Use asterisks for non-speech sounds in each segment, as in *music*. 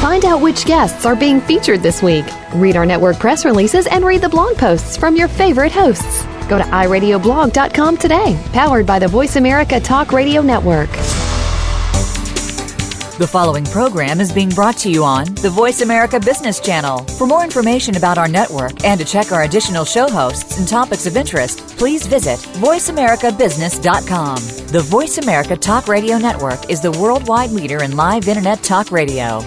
Find out which guests are being featured this week. Read our network press releases and read the blog posts from your favorite hosts. Go to iradioblog.com today, powered by the Voice America Talk Radio Network. The following program is being brought to you on the Voice America Business Channel. For more information about our network and to check our additional show hosts and topics of interest, please visit VoiceAmericaBusiness.com. The Voice America Talk Radio Network is the worldwide leader in live Internet talk radio.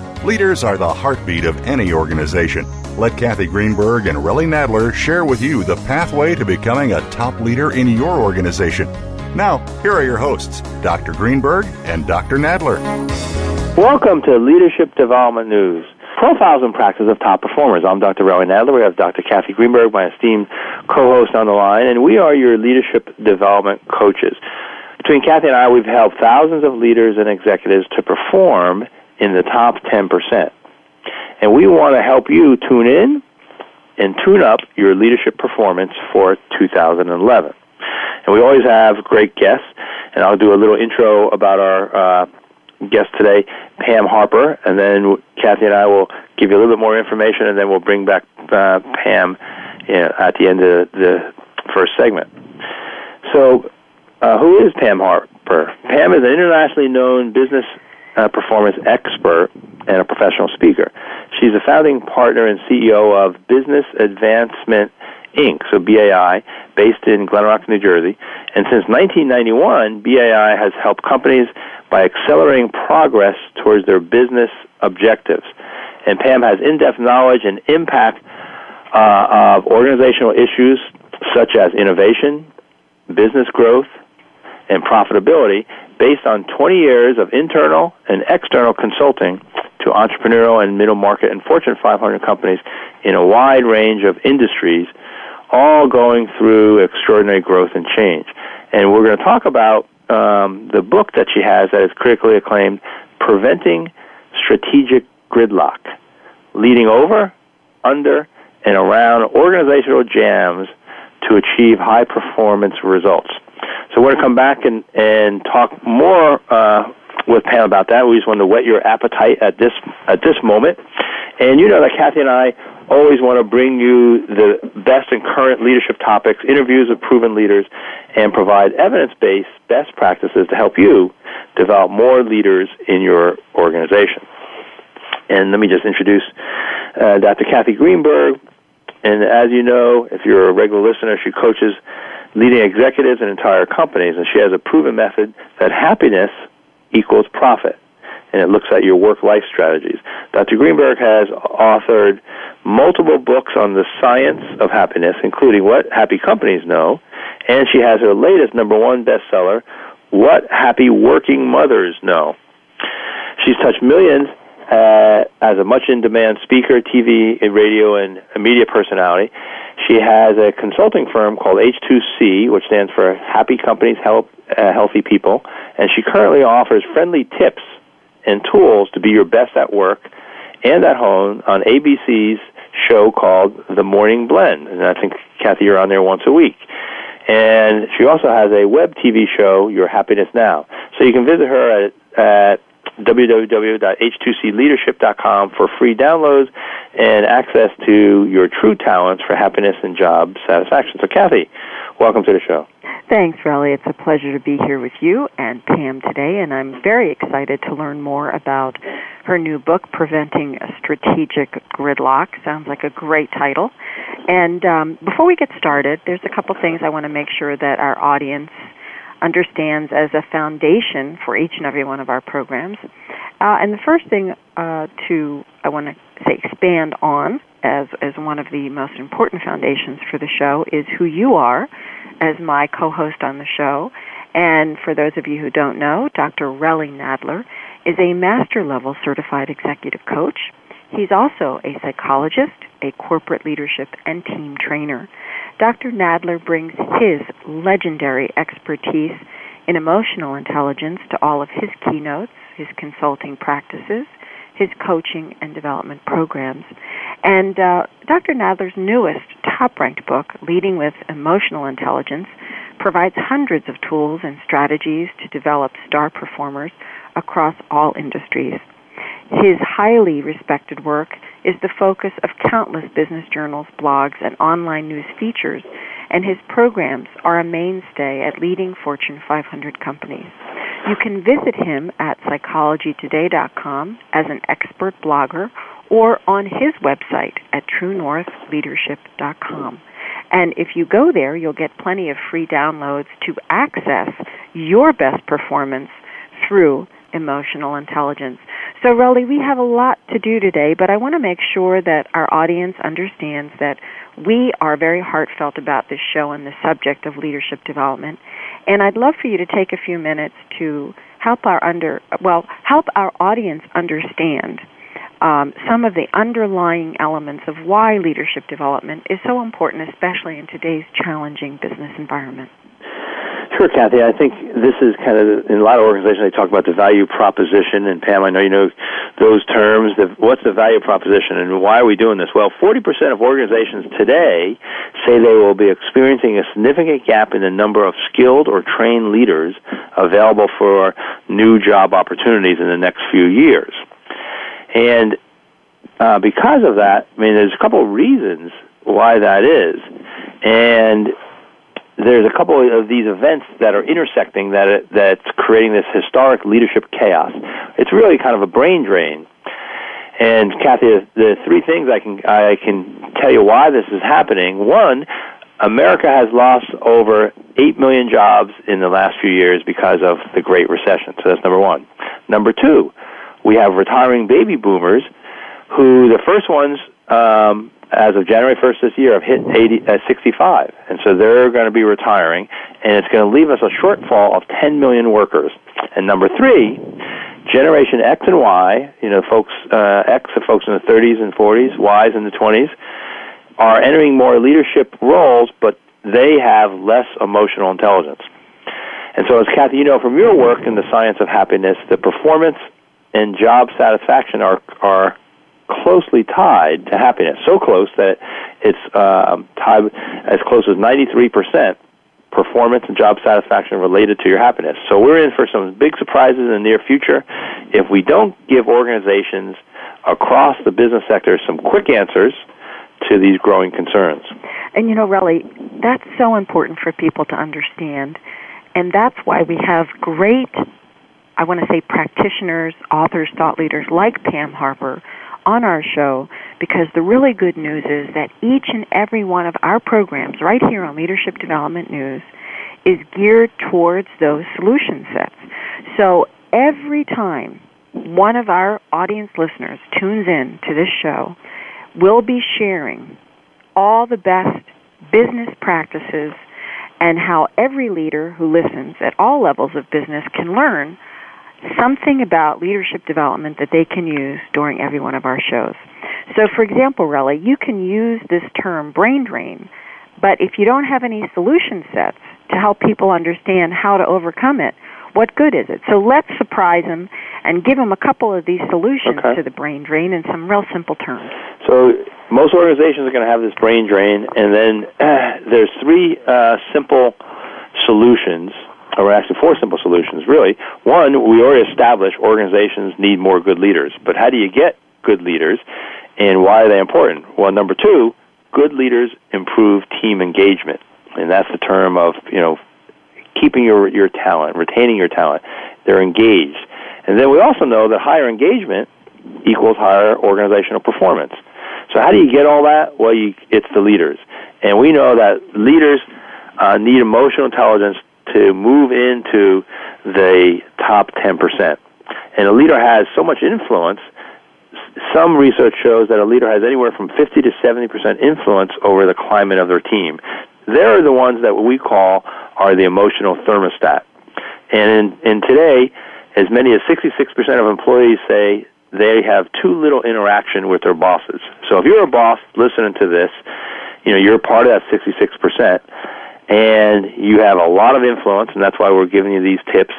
Leaders are the heartbeat of any organization. Let Kathy Greenberg and Relly Nadler share with you the pathway to becoming a top leader in your organization. Now, here are your hosts, Dr. Greenberg and Dr. Nadler. Welcome to Leadership Development News Profiles and Practices of Top Performers. I'm Dr. Relly Nadler. We have Dr. Kathy Greenberg, my esteemed co host, on the line, and we are your leadership development coaches. Between Kathy and I, we've helped thousands of leaders and executives to perform in the top 10%. And we want to help you tune in and tune up your leadership performance for 2011. And we always have great guests, and I'll do a little intro about our uh, guest today, Pam Harper, and then Kathy and I will give you a little bit more information, and then we'll bring back uh, Pam you know, at the end of the first segment. So uh, who is Pam Harper? Pam is an internationally known business uh, performance expert and a professional speaker. She's a founding partner and CEO of Business Advancement Inc., so BAI, based in Glen Rock, New Jersey. And since 1991, BAI has helped companies by accelerating progress towards their business objectives. And Pam has in-depth knowledge and impact uh, of organizational issues such as innovation, business growth, and profitability based on 20 years of internal and external consulting to entrepreneurial and middle market and Fortune 500 companies in a wide range of industries, all going through extraordinary growth and change. And we're going to talk about um, the book that she has that is critically acclaimed, Preventing Strategic Gridlock, leading over, under, and around organizational jams to achieve high performance results. So we're going to come back and, and talk more uh, with Pam about that. We just want to whet your appetite at this at this moment. And you know that Kathy and I always want to bring you the best and current leadership topics, interviews with proven leaders, and provide evidence-based best practices to help you develop more leaders in your organization. And let me just introduce uh, Dr. Kathy Greenberg. And as you know, if you're a regular listener, she coaches leading executives and entire companies, and she has a proven method that happiness equals profit. And it looks at your work life strategies. Dr. Greenberg has authored multiple books on the science of happiness, including What Happy Companies Know, and she has her latest number one bestseller, What Happy Working Mothers Know. She's touched millions uh, as a much in demand speaker, TV, radio, and media personality. She has a consulting firm called H2C, which stands for Happy Companies Help uh, Healthy People, and she currently offers friendly tips and tools to be your best at work and at home on ABC's show called The Morning Blend. And I think, Kathy, you're on there once a week. And she also has a web TV show, Your Happiness Now. So you can visit her at, at www.h2cleadership.com for free downloads and access to your true talents for happiness and job satisfaction. So, Kathy, welcome to the show. Thanks, Relly. It's a pleasure to be here with you and Pam today, and I'm very excited to learn more about her new book, Preventing a Strategic Gridlock. Sounds like a great title. And um, before we get started, there's a couple things I want to make sure that our audience understands as a foundation for each and every one of our programs. Uh, and the first thing uh, to I want to say expand on as as one of the most important foundations for the show is who you are as my co-host on the show. And for those of you who don't know, Dr. Relly Nadler is a master level certified executive coach. He's also a psychologist, a corporate leadership and team trainer. Dr. Nadler brings his legendary expertise in emotional intelligence to all of his keynotes, his consulting practices, his coaching and development programs. And uh, Dr. Nadler's newest top ranked book, Leading with Emotional Intelligence, provides hundreds of tools and strategies to develop star performers across all industries. His highly respected work is the focus of countless business journals, blogs, and online news features, and his programs are a mainstay at leading Fortune 500 companies. You can visit him at psychologytoday.com as an expert blogger or on his website at truenorthleadership.com. And if you go there, you'll get plenty of free downloads to access your best performance through emotional intelligence. So, Relly, we have a lot to do today, but I want to make sure that our audience understands that we are very heartfelt about this show and the subject of leadership development. And I'd love for you to take a few minutes to help our under well help our audience understand um, some of the underlying elements of why leadership development is so important, especially in today's challenging business environment. Sure, Kathy. I think this is kind of in a lot of organizations they talk about the value proposition, and Pam, I know you know those terms. The, what's the value proposition, and why are we doing this? Well, 40% of organizations today say they will be experiencing a significant gap in the number of skilled or trained leaders available for new job opportunities in the next few years. And uh, because of that, I mean, there's a couple of reasons why that is, and there's a couple of these events that are intersecting that that's creating this historic leadership chaos. It's really kind of a brain drain. And Kathy, the three things I can I can tell you why this is happening. One, America has lost over 8 million jobs in the last few years because of the Great Recession. So that's number one. Number two, we have retiring baby boomers who the first ones um, as of January 1st this year have hit 80, uh, 65. And so they're going to be retiring, and it's going to leave us a shortfall of 10 million workers. And number three, Generation X and Y, you know, folks, uh, X, the folks in the 30s and 40s, Ys in the 20s, are entering more leadership roles, but they have less emotional intelligence. And so, as Kathy, you know from your work in the science of happiness, the performance and job satisfaction are are closely tied to happiness. So close that it's uh, tied as close as 93% performance and job satisfaction related to your happiness. So we're in for some big surprises in the near future if we don't give organizations across the business sector some quick answers to these growing concerns. And you know, Relly, that's so important for people to understand. And that's why we have great I want to say practitioners, authors, thought leaders like Pam Harper on our show because the really good news is that each and every one of our programs right here on Leadership Development News is geared towards those solution sets. So every time one of our audience listeners tunes in to this show, we'll be sharing all the best business practices and how every leader who listens at all levels of business can learn something about leadership development that they can use during every one of our shows. So, for example, Relly, you can use this term brain drain, but if you don't have any solution sets to help people understand how to overcome it, what good is it? So let's surprise them and give them a couple of these solutions okay. to the brain drain in some real simple terms. So most organizations are going to have this brain drain, and then uh, *clears throat* there's three uh, simple solutions or actually four simple solutions, really. One, we already established organizations need more good leaders. But how do you get good leaders and why are they important? Well, number two, good leaders improve team engagement. And that's the term of, you know, keeping your, your talent, retaining your talent. They're engaged. And then we also know that higher engagement equals higher organizational performance. So how do you get all that? Well, you, it's the leaders. And we know that leaders uh, need emotional intelligence to move into the top 10%. And a leader has so much influence. Some research shows that a leader has anywhere from 50 to 70% influence over the climate of their team. They're the ones that we call are the emotional thermostat. And in, in today, as many as 66% of employees say they have too little interaction with their bosses. So if you're a boss listening to this, you know, you're part of that 66%, and you have a lot of influence, and that's why we're giving you these tips.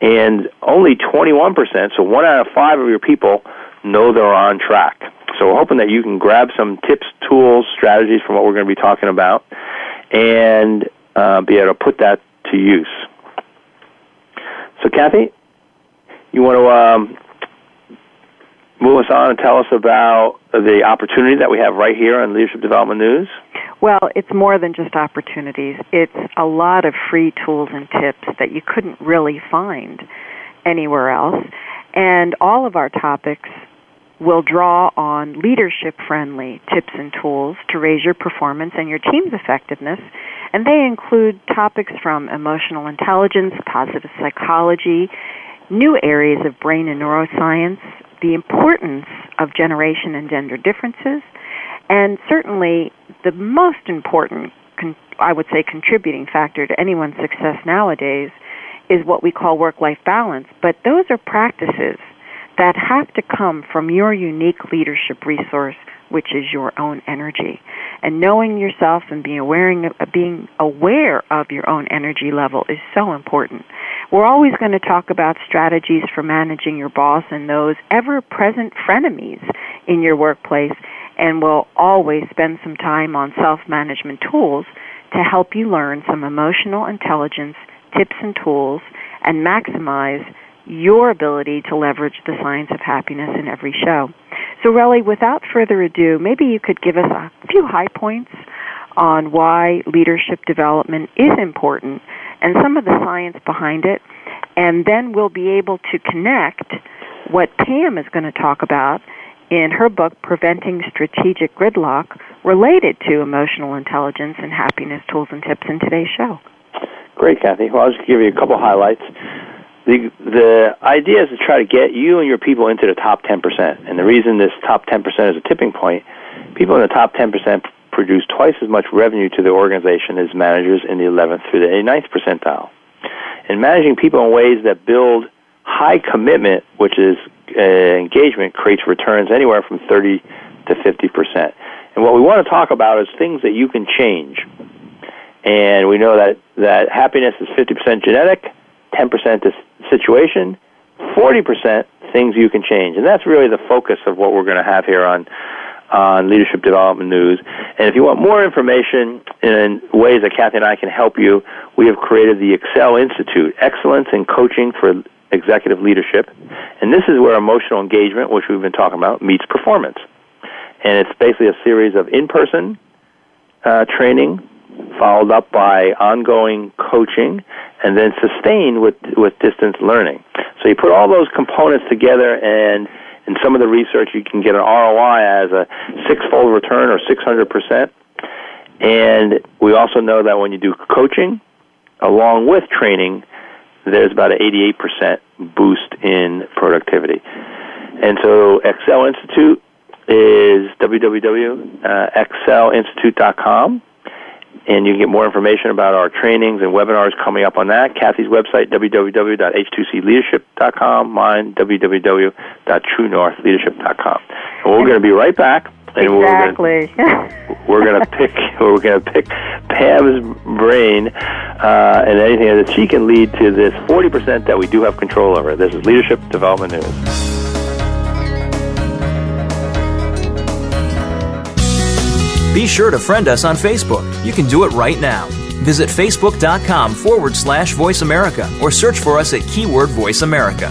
And only 21%, so one out of five of your people know they're on track. So we're hoping that you can grab some tips, tools, strategies from what we're going to be talking about, and uh, be able to put that to use. So, Kathy, you want to um, move us on and tell us about the opportunity that we have right here on Leadership Development News? Well, it's more than just opportunities. It's a lot of free tools and tips that you couldn't really find anywhere else. And all of our topics will draw on leadership friendly tips and tools to raise your performance and your team's effectiveness. And they include topics from emotional intelligence, positive psychology, new areas of brain and neuroscience, the importance of generation and gender differences, and certainly the most important, I would say, contributing factor to anyone's success nowadays is what we call work life balance. But those are practices that have to come from your unique leadership resource, which is your own energy. And knowing yourself and being aware, being aware of your own energy level is so important. We're always going to talk about strategies for managing your boss and those ever present frenemies in your workplace, and we'll always spend some time on self management tools to help you learn some emotional intelligence tips and tools and maximize your ability to leverage the science of happiness in every show. So, Relly, without further ado, maybe you could give us a few high points on why leadership development is important and some of the science behind it, and then we'll be able to connect what Pam is going to talk about in her book, Preventing Strategic Gridlock, related to emotional intelligence and happiness tools and tips in today's show. Great, Kathy. Well, I'll just give you a couple highlights the the idea is to try to get you and your people into the top 10%. And the reason this top 10% is a tipping point, people in the top 10% produce twice as much revenue to the organization as managers in the 11th through the 89th percentile. And managing people in ways that build high commitment, which is uh, engagement, creates returns anywhere from 30 to 50%. And what we want to talk about is things that you can change. And we know that, that happiness is 50% genetic, 10% is situation, 40% things you can change. And that's really the focus of what we're going to have here on on Leadership Development News. And if you want more information in ways that Kathy and I can help you, we have created the Excel Institute, Excellence in Coaching for Executive Leadership. And this is where emotional engagement, which we've been talking about, meets performance. And it's basically a series of in-person uh, training followed up by ongoing coaching, and then sustained with, with distance learning. So you put all those components together, and in some of the research, you can get an ROI as a six-fold return or 600%. And we also know that when you do coaching along with training, there's about an 88% boost in productivity. And so Excel Institute is www.excelinstitute.com and you can get more information about our trainings and webinars coming up on that. Kathy's website, www.h2cleadership.com, mine, www.truenorthleadership.com. And we're going to be right back. And exactly. *laughs* We're going to pick. We're going to pick Pam's brain uh, and anything that she can lead to this 40% that we do have control over. This is Leadership Development News. Be sure to friend us on Facebook. You can do it right now. Visit facebook.com forward slash voice America or search for us at keyword voice America.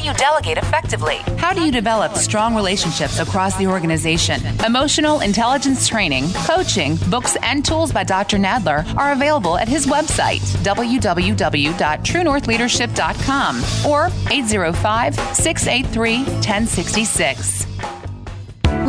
Do you delegate effectively? How do you develop strong relationships across the organization? Emotional intelligence training, coaching, books, and tools by Dr. Nadler are available at his website, www.truenorthleadership.com or 805 683 1066.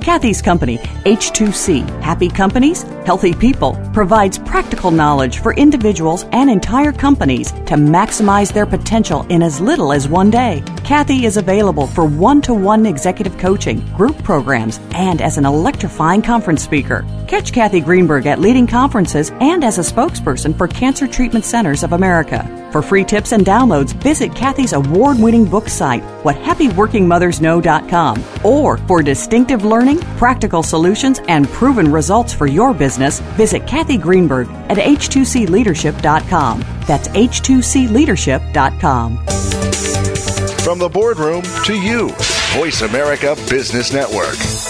Kathy's company, H2C, Happy Companies, Healthy People, provides practical knowledge for individuals and entire companies to maximize their potential in as little as one day. Kathy is available for one to one executive coaching, group programs, and as an electrifying conference speaker. Catch Kathy Greenberg at leading conferences and as a spokesperson for Cancer Treatment Centers of America. For free tips and downloads, visit Kathy's award winning book site, whathappyworkingmothersknow.com. Or for distinctive learning, practical solutions, and proven results for your business, visit Kathy Greenberg at h2cleadership.com. That's h2cleadership.com. From the boardroom to you, Voice America Business Network.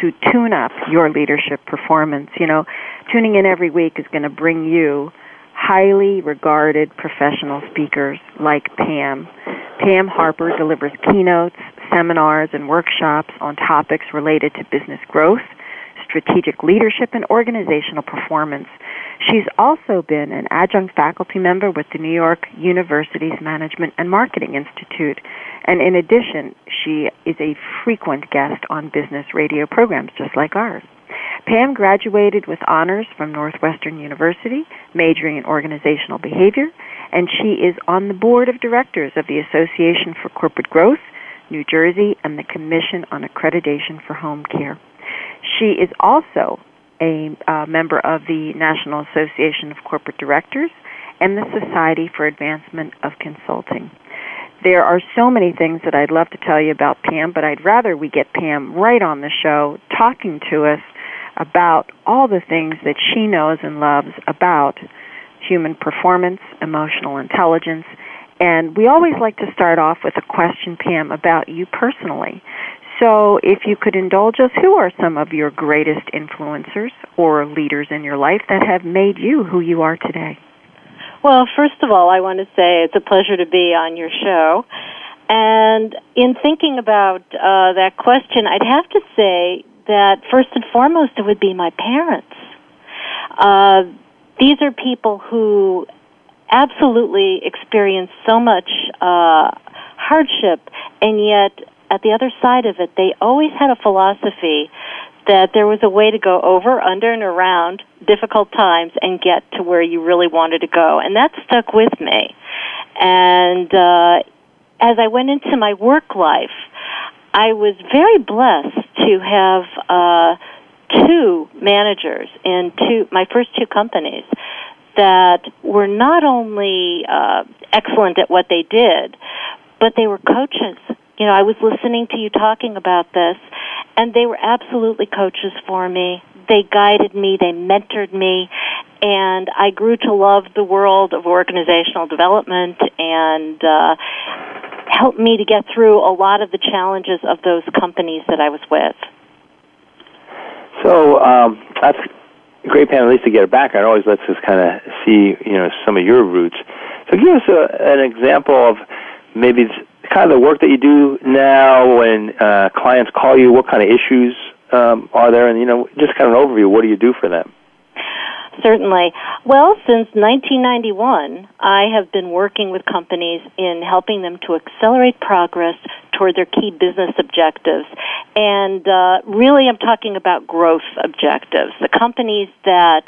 to tune up your leadership performance. You know, tuning in every week is going to bring you highly regarded professional speakers like Pam. Pam Harper delivers keynotes, seminars, and workshops on topics related to business growth, strategic leadership, and organizational performance. She's also been an adjunct faculty member with the New York University's Management and Marketing Institute. And in addition, she is a frequent guest on business radio programs just like ours. Pam graduated with honors from Northwestern University, majoring in organizational behavior, and she is on the board of directors of the Association for Corporate Growth, New Jersey, and the Commission on Accreditation for Home Care. She is also a uh, member of the National Association of Corporate Directors and the Society for Advancement of Consulting. There are so many things that I'd love to tell you about Pam, but I'd rather we get Pam right on the show talking to us about all the things that she knows and loves about human performance, emotional intelligence, and we always like to start off with a question, Pam, about you personally. So, if you could indulge us, who are some of your greatest influencers or leaders in your life that have made you who you are today? Well, first of all, I want to say it's a pleasure to be on your show. And in thinking about uh, that question, I'd have to say that first and foremost, it would be my parents. Uh, these are people who absolutely experience so much uh, hardship, and yet at the other side of it, they always had a philosophy that there was a way to go over, under, and around difficult times and get to where you really wanted to go. And that stuck with me. And uh, as I went into my work life, I was very blessed to have uh, two managers in two my first two companies that were not only uh, excellent at what they did, but they were coaches. You know, I was listening to you talking about this, and they were absolutely coaches for me. They guided me, they mentored me, and I grew to love the world of organizational development and uh, helped me to get through a lot of the challenges of those companies that I was with. So um, that's a great panel, at least to get it back. It always lets us kind of see, you know, some of your roots. So give us a, an example of maybe kind of the work that you do now when uh, clients call you? What kind of issues um, are there? And you know, just kind of an overview. What do you do for them? Certainly. Well, since 1991, I have been working with companies in helping them to accelerate progress toward their key business objectives. And uh, really, I'm talking about growth objectives. The companies that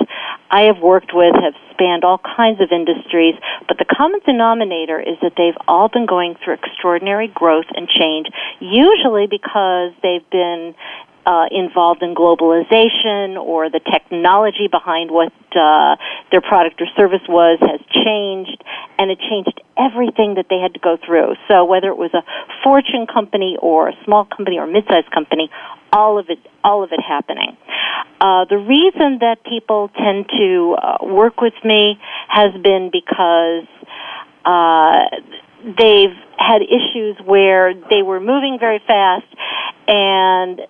I have worked with have spanned all kinds of industries, but the common denominator is that they've all been going through extraordinary growth and change, usually because they've been uh, involved in globalization or the technology behind what uh, their product or service was has changed, and it changed everything that they had to go through. So whether it was a fortune company or a small company or a mid-sized company, all of it, all of it happening. Uh, the reason that people tend to uh, work with me has been because uh, they've had issues where they were moving very fast and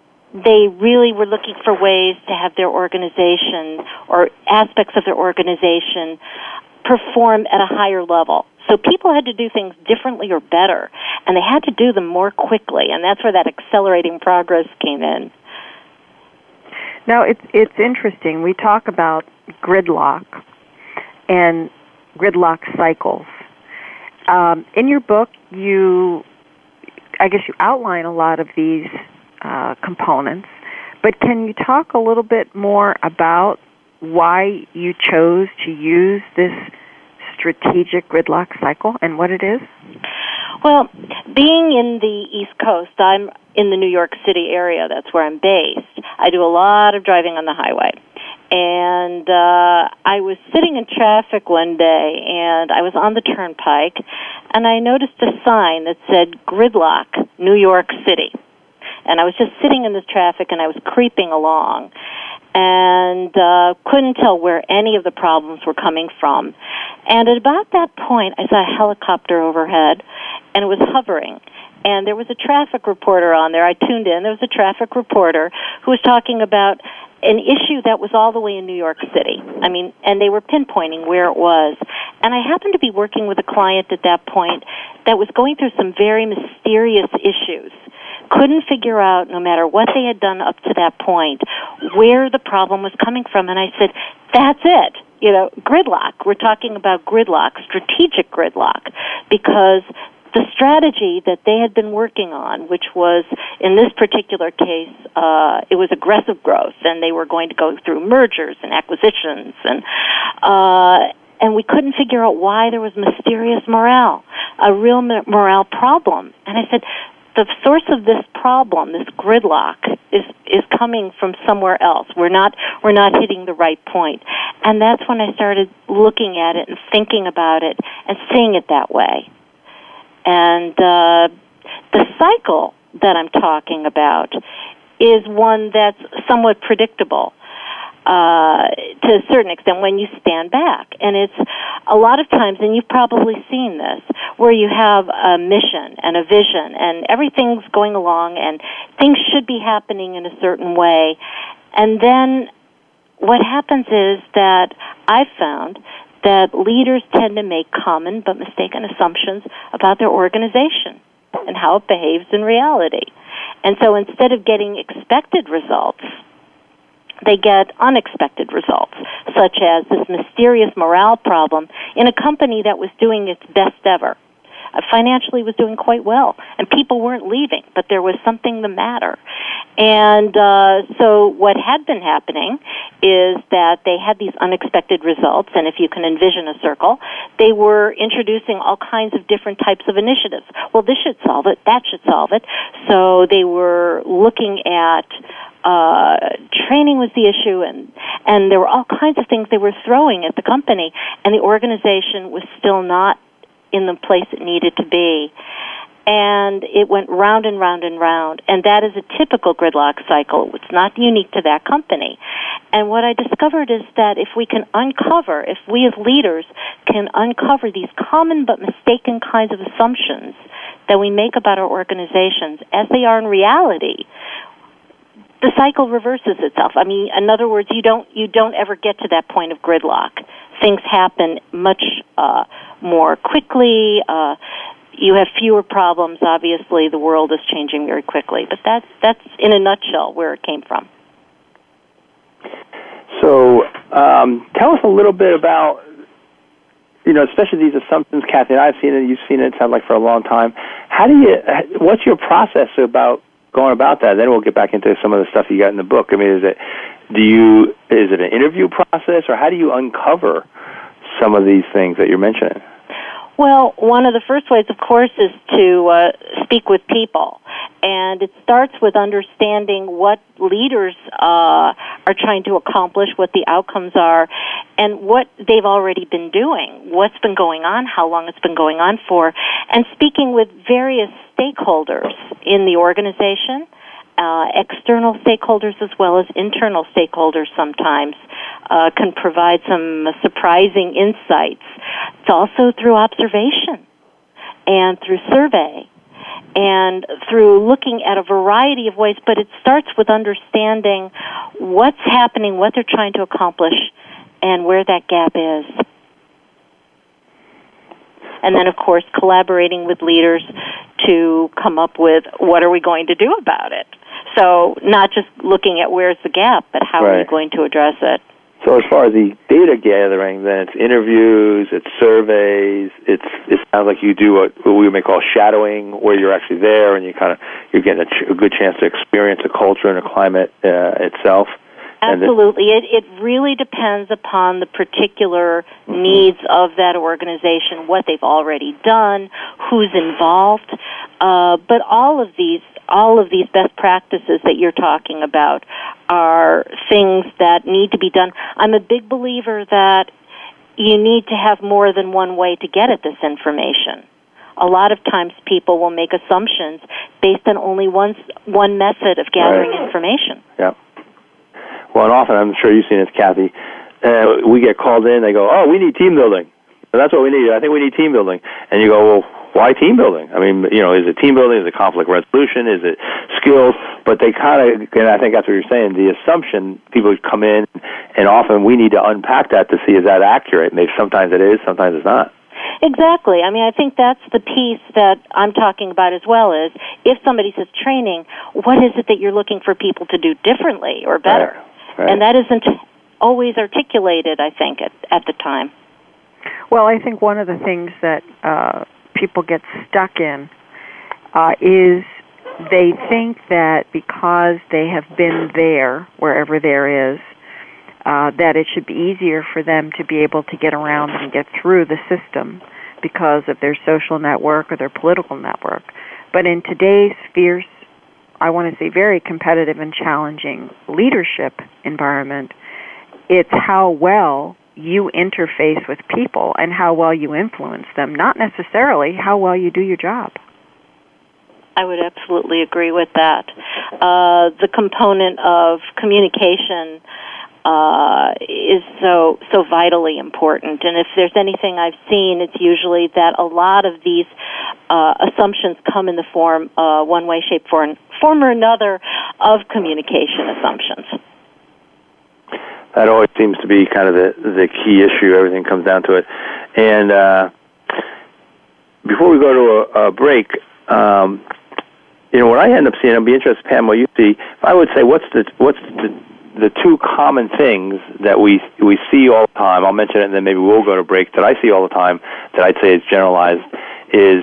they really were looking for ways to have their organization or aspects of their organization perform at a higher level. So people had to do things differently or better, and they had to do them more quickly, and that's where that accelerating progress came in. Now it's it's interesting. We talk about gridlock and gridlock cycles. Um, in your book, you, I guess, you outline a lot of these uh, components. But can you talk a little bit more about why you chose to use this strategic gridlock cycle and what it is? Well, being in the East Coast, I'm in the New York City area. That's where I'm based. I do a lot of driving on the highway. And uh, I was sitting in traffic one day, and I was on the turnpike, and I noticed a sign that said "Gridlock, New York City." And I was just sitting in this traffic and I was creeping along and uh, couldn't tell where any of the problems were coming from. And at about that point, I saw a helicopter overhead, and it was hovering. And there was a traffic reporter on there. I tuned in. There was a traffic reporter who was talking about an issue that was all the way in New York City. I mean, and they were pinpointing where it was. And I happened to be working with a client at that point that was going through some very mysterious issues couldn't figure out, no matter what they had done up to that point, where the problem was coming from. And I said, that's it. You know, gridlock. We're talking about gridlock, strategic gridlock, because the strategy that they had been working on, which was in this particular case, uh, it was aggressive growth, and they were going to go through mergers and acquisitions, and uh, and we couldn't figure out why there was mysterious morale, a real morale problem. And I said, the source of this problem, this gridlock, is is coming from somewhere else. We're not we're not hitting the right point, and that's when I started looking at it and thinking about it and seeing it that way. And uh, the cycle that I'm talking about is one that's somewhat predictable uh, to a certain extent when you stand back. And it's a lot of times, and you've probably seen this, where you have a mission and a vision and everything's going along and things should be happening in a certain way. And then what happens is that I've found that leaders tend to make common but mistaken assumptions about their organization and how it behaves in reality. And so instead of getting expected results, they get unexpected results, such as this mysterious morale problem in a company that was doing its best ever. Uh, financially was doing quite well, and people weren't leaving, but there was something the matter. And uh, so, what had been happening is that they had these unexpected results, and if you can envision a circle, they were introducing all kinds of different types of initiatives. Well, this should solve it, that should solve it. So, they were looking at uh, training was the issue, and and there were all kinds of things they were throwing at the company, and the organization was still not in the place it needed to be. And it went round and round and round, and that is a typical gridlock cycle. It's not unique to that company. And what I discovered is that if we can uncover, if we as leaders can uncover these common but mistaken kinds of assumptions that we make about our organizations as they are in reality, the cycle reverses itself. I mean, in other words, you don't you don't ever get to that point of gridlock. Things happen much uh, more quickly. Uh, you have fewer problems. Obviously, the world is changing very quickly, but that's that's in a nutshell where it came from. So, um, tell us a little bit about, you know, especially these assumptions, Kathy. And I've seen it, you've seen it. It sounds like for a long time. How do you? What's your process about going about that? Then we'll get back into some of the stuff you got in the book. I mean, is it do you is it an interview process, or how do you uncover some of these things that you're mentioning? Well, one of the first ways, of course, is to uh, speak with people. And it starts with understanding what leaders uh, are trying to accomplish, what the outcomes are, and what they've already been doing, what's been going on, how long it's been going on for, and speaking with various stakeholders in the organization uh, external stakeholders as well as internal stakeholders sometimes uh, can provide some surprising insights. It's also through observation and through survey and through looking at a variety of ways, but it starts with understanding what's happening, what they're trying to accomplish, and where that gap is. And then, of course, collaborating with leaders to come up with what are we going to do about it. So not just looking at where's the gap, but how right. are you going to address it? So as far as the data gathering, then it's interviews, it's surveys, it's it sounds like you do what, what we may call shadowing, where you're actually there and you kind of you're getting a, ch- a good chance to experience a culture and a climate uh, itself. Absolutely. It, it really depends upon the particular mm-hmm. needs of that organization, what they've already done, who's involved. Uh, but all of these all of these best practices that you're talking about are things that need to be done. I'm a big believer that you need to have more than one way to get at this information. A lot of times people will make assumptions based on only one, one method of gathering right. information. Yeah. Well, and often, I'm sure you've seen this, Kathy, uh, we get called in, they go, oh, we need team building. So that's what we need. I think we need team building. And you go, well, why team building? I mean, you know, is it team building? Is it conflict resolution? Is it skills? But they kind of, and I think that's what you're saying. The assumption people come in, and often we need to unpack that to see is that accurate. Maybe sometimes it is, sometimes it's not. Exactly. I mean, I think that's the piece that I'm talking about as well. Is if somebody says training, what is it that you're looking for people to do differently or better? Right. Right. And that isn't always articulated. I think at at the time. Well, I think one of the things that uh, people get stuck in uh, is they think that because they have been there, wherever there is, uh, that it should be easier for them to be able to get around and get through the system because of their social network or their political network. But in today's fierce, I want to say very competitive and challenging leadership environment, it's how well you interface with people and how well you influence them, not necessarily how well you do your job. I would absolutely agree with that. Uh, the component of communication uh, is so so vitally important, and if there's anything I've seen, it's usually that a lot of these uh, assumptions come in the form, uh, one way, shape, form, form or another, of communication assumptions that always seems to be kind of the the key issue. Everything comes down to it. And uh, before we go to a, a break, um, you know, what I end up seeing, I'd be interested, Pam, what you see. If I would say, what's the what's the the two common things that we we see all the time. I'll mention it, and then maybe we'll go to break. That I see all the time that I'd say is generalized is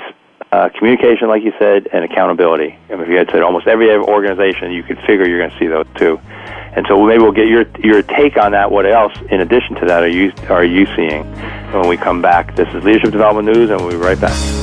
uh, communication, like you said, and accountability. Mean, if you had said almost every organization, you could figure you're going to see those two. And so maybe we'll get your your take on that. What else, in addition to that, are you are you seeing when we come back? This is Leadership Development News, and we'll be right back.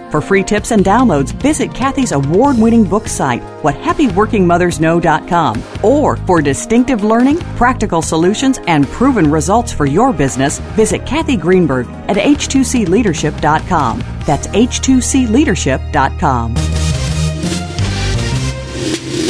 For free tips and downloads, visit Cathy's award winning book site, whathappyworkingmothersknow.com. Or for distinctive learning, practical solutions, and proven results for your business, visit Cathy Greenberg at h2cleadership.com. That's h2cleadership.com.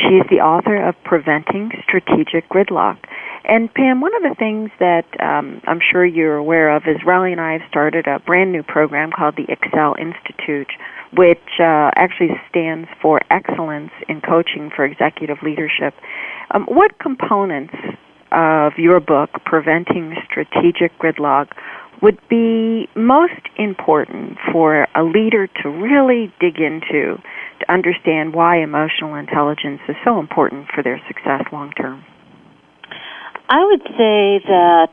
She is the author of Preventing Strategic Gridlock. And Pam, one of the things that um, I'm sure you're aware of is Relly and I have started a brand new program called the Excel Institute, which uh, actually stands for Excellence in Coaching for Executive Leadership. Um, what components of your book, Preventing Strategic Gridlock, would be most important for a leader to really dig into to understand why emotional intelligence is so important for their success long term? I would say that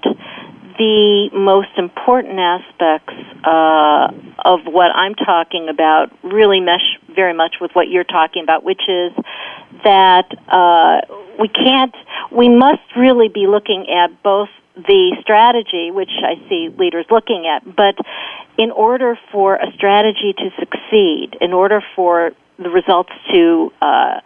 the most important aspects uh, of what I'm talking about really mesh very much with what you're talking about, which is that uh, we can't, we must really be looking at both the strategy, which I see leaders looking at, but in order for a strategy to succeed, in order for the results to uh,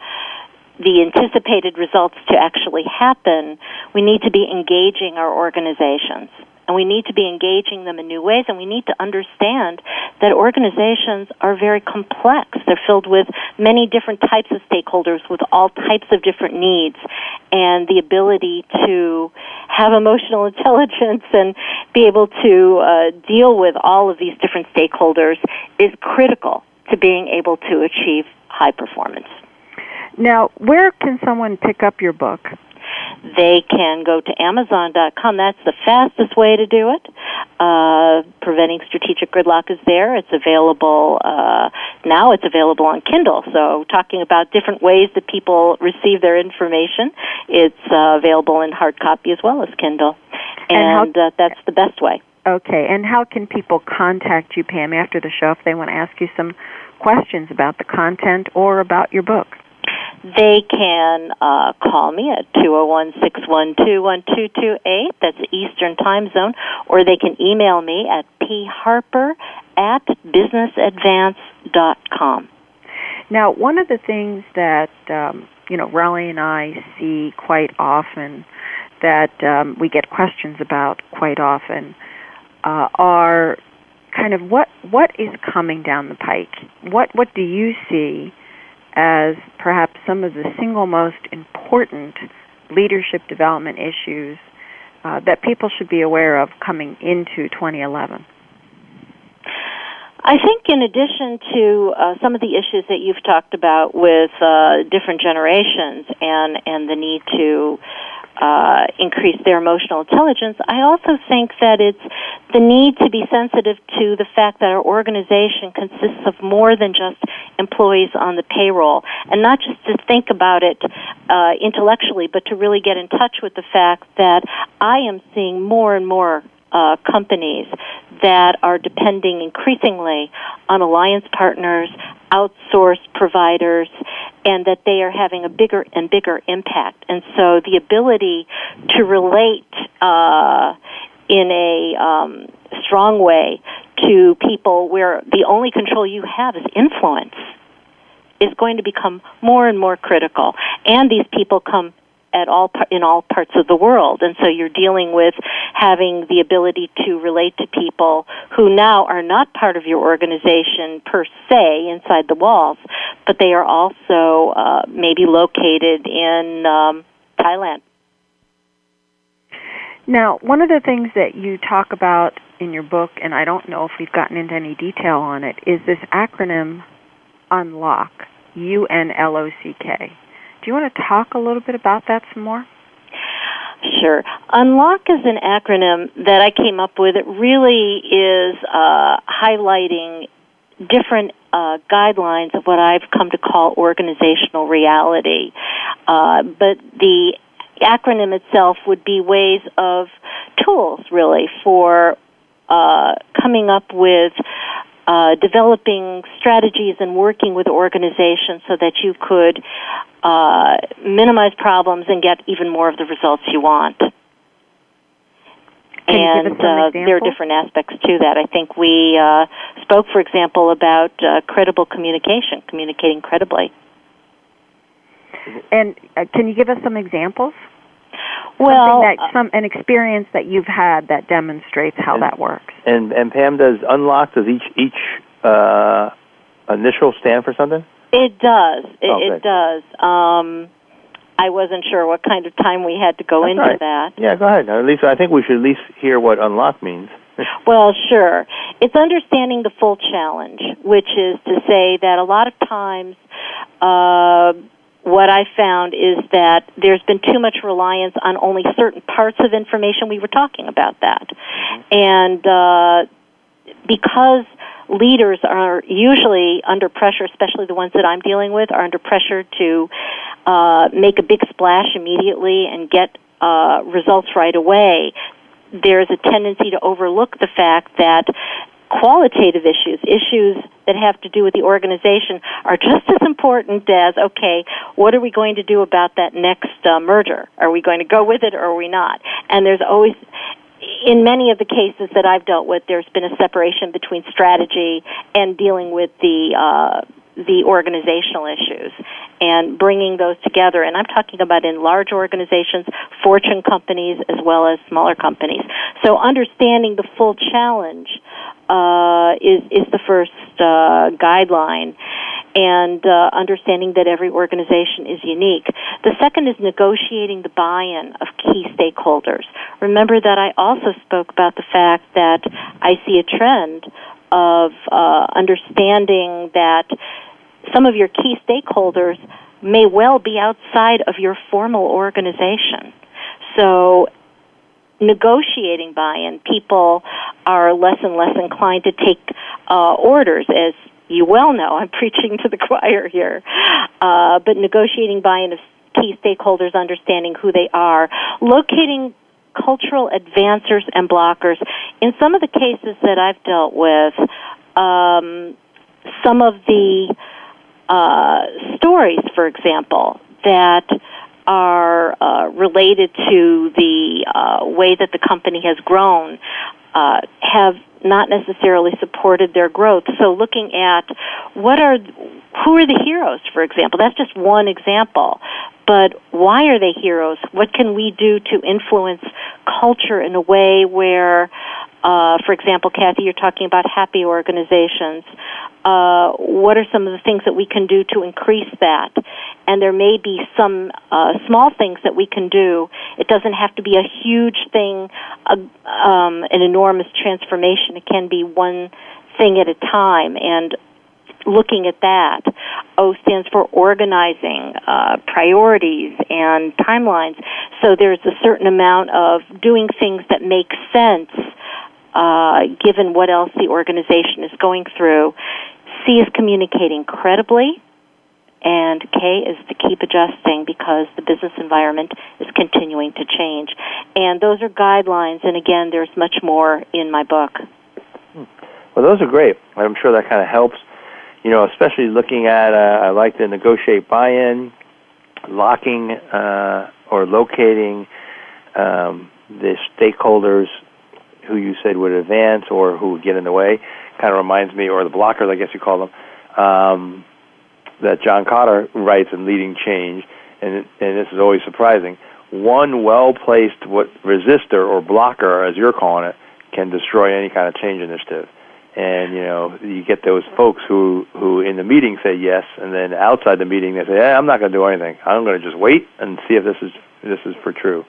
the anticipated results to actually happen, we need to be engaging our organizations. And we need to be engaging them in new ways, and we need to understand that organizations are very complex. They're filled with many different types of stakeholders with all types of different needs, and the ability to have emotional *laughs* intelligence and be able to uh, deal with all of these different stakeholders is critical to being able to achieve high performance. Now, where can someone pick up your book? They can go to Amazon.com. That's the fastest way to do it. Uh, Preventing Strategic Gridlock is there. It's available, uh, now it's available on Kindle. So talking about different ways that people receive their information, it's uh, available in hard copy as well as Kindle. and, how, uh, that's the best way. Okay, and how can people contact you, Pam, after the show if they want to ask you some questions about the content or about your book? They can uh, call me at 201-612-1228. That's Eastern Time Zone. Or they can email me at pharper at businessadvance.com. Now, one of the things that, um, you know, Relly and I see quite often that um, we get questions about quite often uh, are kind of what what is coming down the pike. What what do you see as perhaps some of the single most important leadership development issues uh, that people should be aware of coming into 2011? I think, in addition to uh, some of the issues that you've talked about with uh, different generations and and the need to uh, increase their emotional intelligence, I also think that it's the need to be sensitive to the fact that our organization consists of more than just employees on the payroll, and not just to think about it uh, intellectually, but to really get in touch with the fact that I am seeing more and more uh, companies that are depending increasingly on alliance partners, outsourced providers, and that they are having a bigger and bigger impact. And so the ability to relate uh, in a um, strong way to people where the only control you have is influence is going to become more and more critical. And these people come at all in all parts of the world. And so you're dealing with having the ability to relate to people who now are not part of your organization per se inside the walls but they are also uh, maybe located in um, Thailand. Now one of the things that you talk about in your book and I don't know if we've gotten into any detail on it is this acronym unlock U N L O C K do you want to talk a little bit about that some more? Sure. Unlock is an acronym that I came up with. It really is uh, highlighting different uh, guidelines of what I've come to call organizational reality. Uh, but the acronym itself would be ways of tools, really, for uh, coming up with uh, developing strategies and working with organizations so that you could uh, minimize problems and get even more of the results you want. Can and uh, there are different aspects to that. I think we uh, spoke, for example, about uh, credible communication, communicating credibly. And uh, can you give us some examples? Well, that, some an experience that you've had that demonstrates how and, that works. And and Pam does unlock. Does each each uh, initial stand for something? It does. It, okay. it does. Um, I wasn't sure what kind of time we had to go That's into right. that. Yeah, go ahead. At least I think we should at least hear what unlock means. *laughs* well, sure. It's understanding the full challenge, which is to say that a lot of times. Uh, what I found is that there's been too much reliance on only certain parts of information. We were talking about that. Mm-hmm. And uh, because leaders are usually under pressure, especially the ones that I'm dealing with, are under pressure to uh, make a big splash immediately and get uh, results right away. There's a tendency to overlook the fact that qualitative issues, issues that have to do with the organization, are just as important as okay, what are we going to do about that next uh, merger? Are we going to go with it or are we not? And there's always in many of the cases that I've dealt with, there's been a separation between strategy and dealing with the uh, the organizational issues and bringing those together. And I'm talking about in large organizations, fortune companies, as well as smaller companies. So understanding the full challenge uh, is is the first uh, guideline, and uh, understanding that every organization is unique. The second is negotiating the buy-in of key stakeholders. Remember that I also spoke about the fact that I see a trend of uh, understanding that some of your key stakeholders may well be outside of your formal organization. So negotiating buy-in, people are less and less inclined to take uh, orders, as you well know. *laughs* I'm preaching to the choir here, uh, but negotiating buy-in of key stakeholders, understanding who they are, locating cultural advancers and blockers. In some of the cases that I've dealt with, um, some of the uh, stories, for example, that are uh, related to the uh, way that the company has grown uh, have not necessarily supported their growth. So looking at what are who are the heroes, for example, that's just one example. But why are they heroes? What can we do to influence culture in a way where uh, for example, Cathy, you're talking about happy organizations. Uh, what are some of the things that we can do to increase that? And there may be some uh, small things that we can do. It doesn't have to be a huge thing, uh, um, an enormous transformation. It can be one thing at a time. And looking at that. O stands for organizing, uh, priorities, and timelines. So there's a certain amount of doing things that make sense uh, given what else the organization is going through. C is communicating credibly, and K is to keep adjusting because the business environment is continuing to change. And those are guidelines, and again, there's much more in my book. Hmm. Well, those are great. I'm sure that kind of helps. You know, especially looking at, uh, I like to negotiate buy-in, locking uh, or locating um, the stakeholders who you said would advance or who would get in the way. Kind of reminds me, or the blockers, I guess you call them, um, that John Kotter writes in Leading Change, and, and this is always surprising. One well placed what resistor or blocker, as you're calling it, can destroy any kind of change initiative. And you know, you get those folks who who in the meeting say yes, and then outside the meeting they say, hey, "I'm not going to do anything. I'm going to just wait and see if this is this is for true."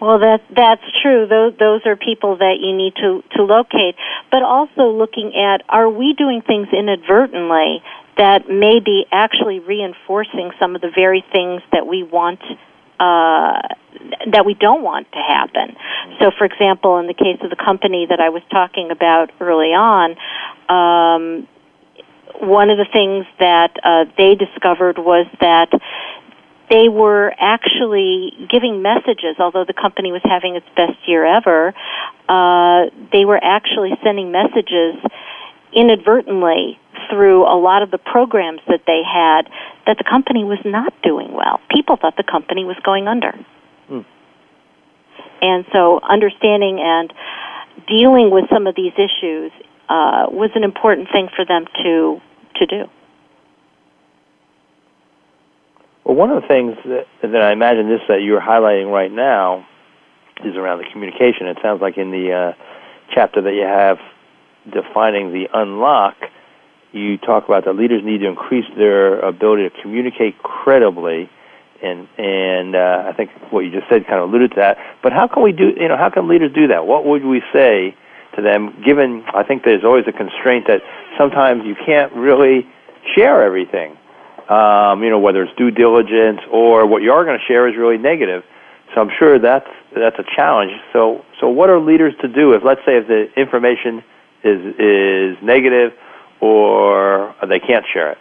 Well, that that's true. Those those are people that you need to to locate, but also looking at are we doing things inadvertently that may be actually reinforcing some of the very things that we want uh, that we don't want to happen. So, for example, in the case of the company that I was talking about early on, um, one of the things that uh, they discovered was that they were actually giving messages, although the company was having its best year ever, uh, they were actually sending messages inadvertently through a lot of the programs that they had that the company was not doing well. People thought the company was going under. Hmm. And so understanding and dealing with some of these issues uh, was an important thing for them to to do. Well, one of the things that, that I imagine this that you're highlighting right now is around the communication. It sounds like in the uh, chapter that you have defining the unlock, you talk about that leaders need to increase their ability to communicate credibly, and and uh, I think what you just said kind of alluded to that. But how can we do? You know, how can leaders do that? What would we say to them? Given I think there's always a constraint that sometimes you can't really share everything um, you know, whether it's due diligence or what you are going to share is really negative. So I'm sure that's that's a challenge. So so what are leaders to do if let's say if the information is is negative or they can't share it?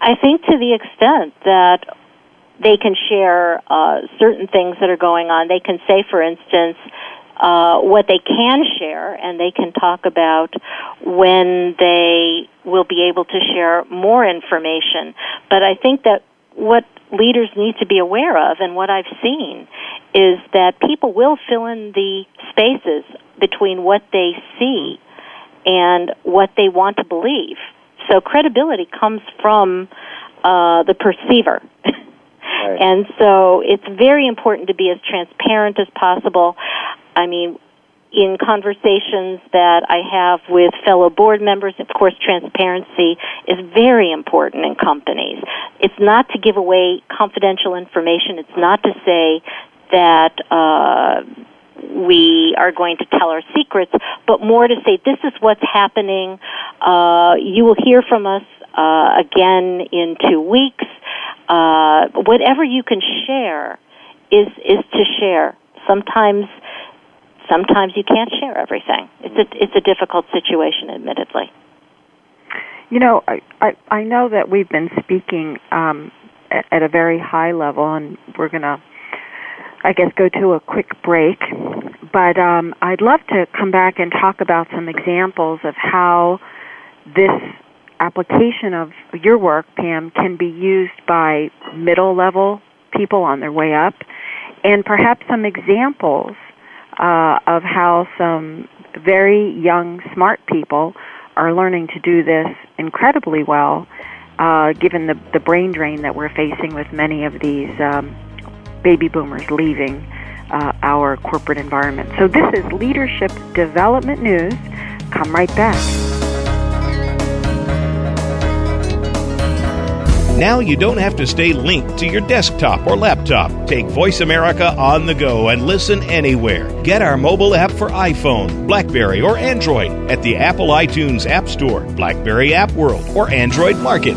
I think to the extent that they can share uh, certain things that are going on. They can say, for instance, uh, what they can share, and they can talk about when they will be able to share more information. But I think that what leaders need to be aware of, and what I've seen, is that people will fill in the spaces between what they see and what they want to believe. So credibility comes from uh, the perceiver. Right. *laughs* And so it's very important to be as transparent as possible. I mean, in conversations that I have with fellow board members, of course, transparency is very important in companies. It's not to give away confidential information. It's not to say that uh, we are going to tell our secrets, but more to say this is what's happening. Uh, you will hear from us uh, again in two weeks. Uh, whatever you can share is is to share. Sometimes sometimes you can't share everything. It's a it's a difficult situation, admittedly. You know, I I, I know that we've been speaking um, at, at a very high level, and we're going to I guess, go to a quick break. But um, I'd love to come back and talk about some examples of how this application of your work, Pam, can be used by middle level people on their way up, and perhaps some examples uh, of how some very young, smart people are learning to do this incredibly well, uh, given the, the brain drain that we're facing with many of these um, baby boomers leaving uh, our corporate environment. So, this is Leadership Development News. Come right back. Now you don't have to stay linked to your desktop or laptop. Take Voice America on the go and listen anywhere. Get our mobile app for iPhone, Blackberry, or Android at the Apple iTunes App Store, Blackberry App World, or Android Market.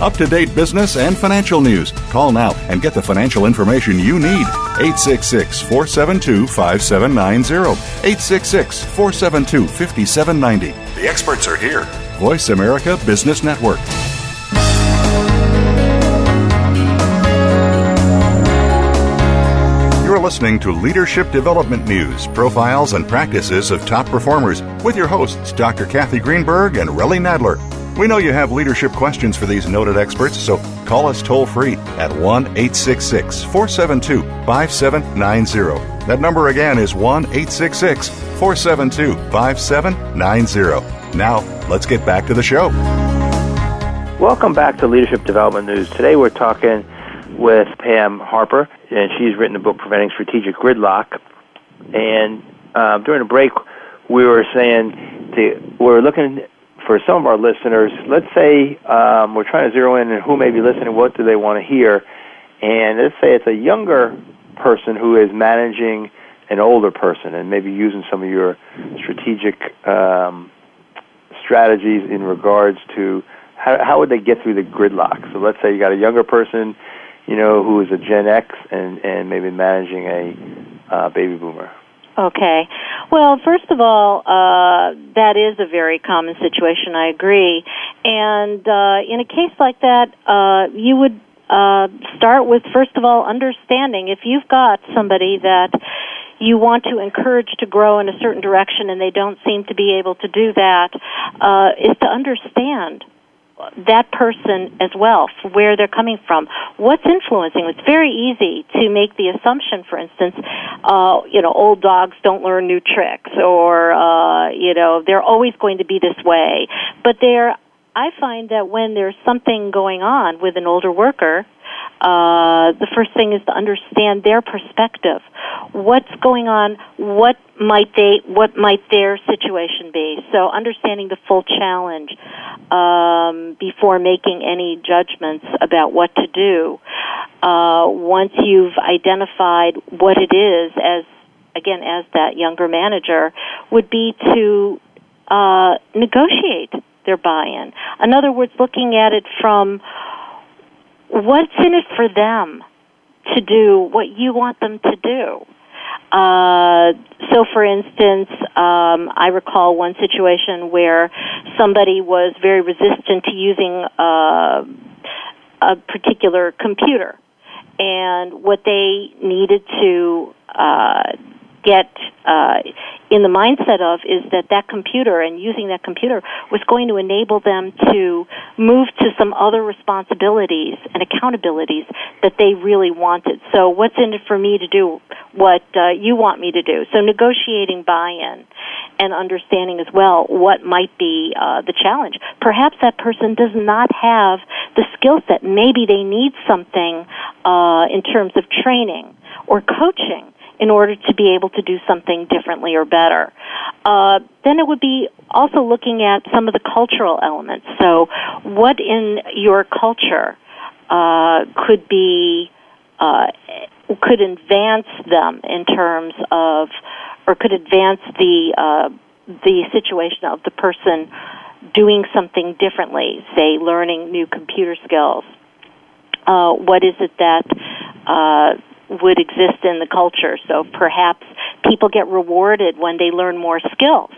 Up to date business and financial news. Call now and get the financial information you need. 866 472 5790. 866 472 5790. The experts are here. Voice America Business Network. You're listening to Leadership Development News, profiles and practices of top performers with your hosts, Dr. Cathy Greenberg and Relly Nadler. We know you have leadership questions for these noted experts, so call us toll free at 1 866 472 5790. That number again is 1 866 472 5790. Now, let's get back to the show. Welcome back to Leadership Development News. Today we're talking with Pam Harper, and she's written a book, Preventing Strategic Gridlock. And uh, during a break, we were saying to, we're looking for some of our listeners. Let's say um, we're trying to zero in on who may be listening, what do they want to hear, and let's say it's a younger person who is managing an older person, and maybe using some of your strategic um, strategies in regards to how, how would they get through the gridlock. So let's say you got a younger person you know, who is a Gen X and and maybe managing a uh, baby boomer? Okay. Well, first of all, uh, that is a very common situation. I agree. And uh, in a case like that, uh, you would uh, start with first of all understanding if you've got somebody that you want to encourage to grow in a certain direction and they don't seem to be able to do that, uh, is to understand that person as well, where they're coming from. What's influencing? It's very easy to make the assumption, for instance, uh, you know, old dogs don't learn new tricks, or uh, you know, they're always going to be this way. But there, I find that when there's something going on with an older worker, uh, the first thing is to understand their perspective. What's going on? What might they? What might their situation be? So understanding the full challenge um, before making any judgments about what to do. Uh, once you've identified what it is, as again as that younger manager, would be to uh, negotiate their buy-in. In other words, looking at it from what's in it for them to do what you want them to do. Uh, so, for instance, um, I recall one situation where somebody was very resistant to using uh, a particular computer, and what they needed to uh, get uh, in the mindset of is that that computer and using that computer was going to enable them to move to some other responsibilities and accountabilities that they really wanted. So what's in it for me to do what uh, you want me to do? So negotiating buy-in and understanding as well what might be uh, the challenge. Perhaps that person does not have the skill set. Maybe they need something uh, in terms of training or coaching in order to be able to do something differently or better. Uh, then it would be also looking at some of the cultural elements. So, what in your culture uh, could be uh, could advance them in terms of, or could advance the uh, the situation of the person doing something differently, say learning new computer skills. Uh, what is it that uh, would exist in the culture. So perhaps people get rewarded when they learn more skills.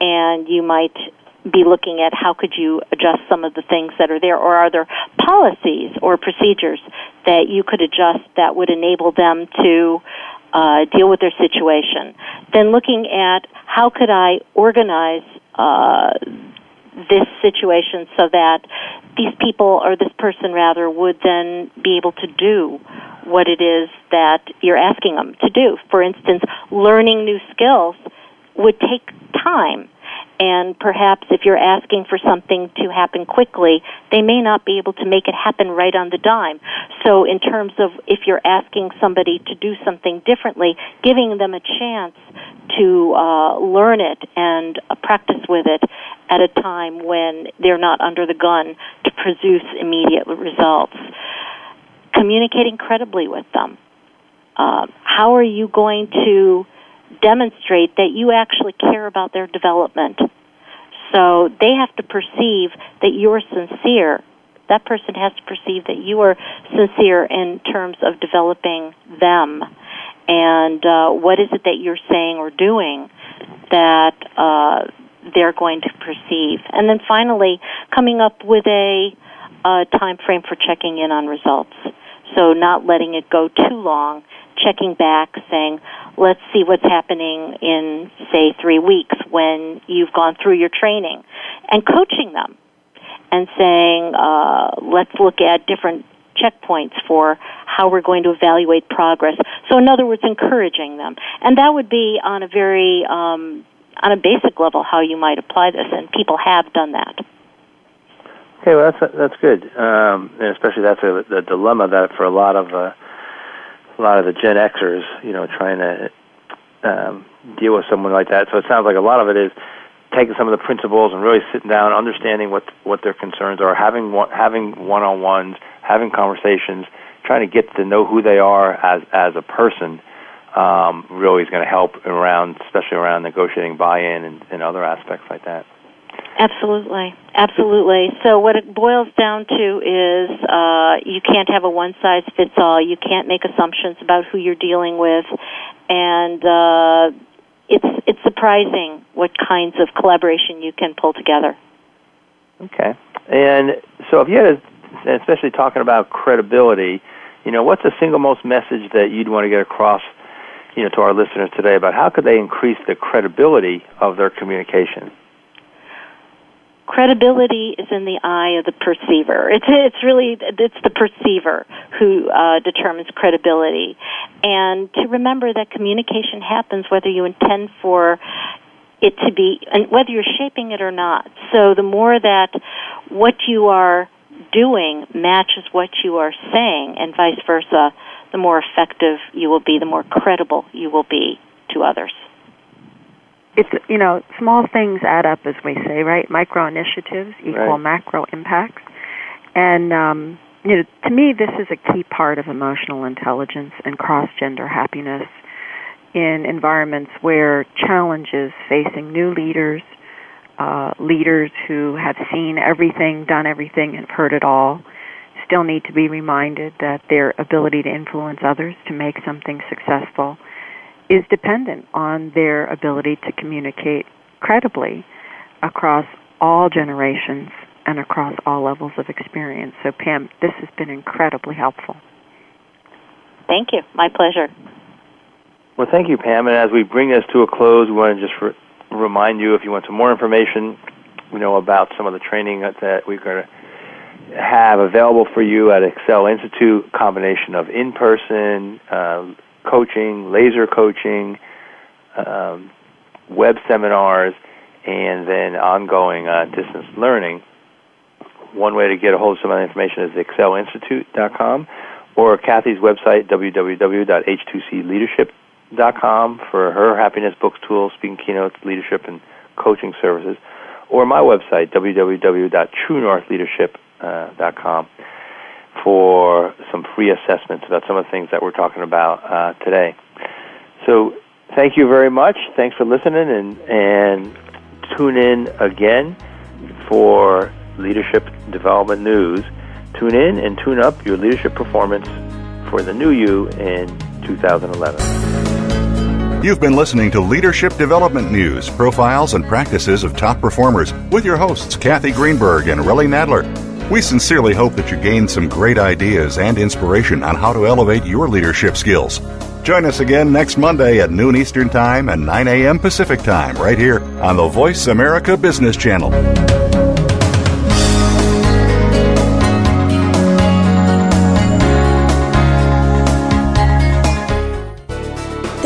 And you might be looking at how could you adjust some of the things that are there or are there policies or procedures that you could adjust that would enable them to uh, deal with their situation. Then looking at how could I organize uh, this situation so that these people or this person rather would then be able to do what it is that you're asking them to do. For instance, learning new skills would take time. And perhaps if you're asking for something to happen quickly, they may not be able to make it happen right on the dime. So in terms of if you're asking somebody to do something differently, giving them a chance to uh, learn it and uh, practice with it at a time when they're not under the gun to produce immediate results communicating credibly with them. Uh, how are you going to demonstrate that you actually care about their development? So they have to perceive that you're sincere. That person has to perceive that you are sincere in terms of developing them. And uh, what is it that you're saying or doing that uh, they're going to perceive? And then finally, coming up with a, a time frame for checking in on results. So not letting it go too long, checking back, saying, let's see what's happening in, say, three weeks when you've gone through your training, and coaching them and saying, uh, let's look at different checkpoints for how we're going to evaluate progress. So, in other words, encouraging them. And that would be on a very, um, on a basic level, how you might apply this, and people have done that. Okay, well that's that's good, um, and especially that's a, the dilemma that for a lot of uh, a lot of the Gen Xers, you know, trying to um, deal with someone like that. So it sounds like a lot of it is taking some of the principles and really sitting down, understanding what what their concerns are, having one, having one-on-ones, having conversations, trying to get to know who they are as as a person. Um, really is going to help around, especially around negotiating buy-in and, and other aspects like that. Absolutely, absolutely. So what it boils down to is uh, you can't have a one size fits all. You can't make assumptions about who you're dealing with, and uh, it's it's surprising what kinds of collaboration you can pull together. Okay, and so if you had, a, especially talking about credibility, you know, what's the single most message that you'd want to get across? You know, to our listeners today about how could they increase the credibility of their communication? Credibility is in the eye of the perceiver. It's it's really it's the perceiver who uh, determines credibility, and to remember that communication happens whether you intend for it to be and whether you're shaping it or not. So the more that what you are doing matches what you are saying, and vice versa, the more effective you will be, the more credible you will be to others it's you know small things add up as we say right micro initiatives equal right. macro impacts and um you know to me this is a key part of emotional intelligence and cross gender happiness in environments where challenges facing new leaders uh, leaders who have seen everything done everything and heard it all still need to be reminded that their ability to influence others to make something successful is dependent on their ability to communicate credibly across all generations and across all levels of experience. So, Pam, this has been incredibly helpful. Thank you. My pleasure. Well, thank you, Pam. And as we bring this to a close, we want to just re- remind you if you want some more information, you know, about some of the training that we're going to have available for you at Excel Institute, combination of in-person, uh, coaching, laser coaching, um, web seminars, and then ongoing uh, distance learning. One way to get a hold of some of that information is excelinstitute.com or Cathy's website, www.h2cleadership.com for her happiness books, tools, speaking keynotes, leadership, and coaching services, or my website, www.truenorthleadership.com for some free assessments about some of the things that we're talking about uh, today. So thank you very much. Thanks for listening and, and tune in again for Leadership Development News. Tune in and tune up your leadership performance for the new you in 2011. You've been listening to Leadership Development News, profiles and practices of top performers with your hosts, Cathy Greenberg and Relly Nadler. We sincerely hope that you gained some great ideas and inspiration on how to elevate your leadership skills. Join us again next Monday at noon Eastern Time and 9 a.m. Pacific Time right here on the Voice America Business Channel.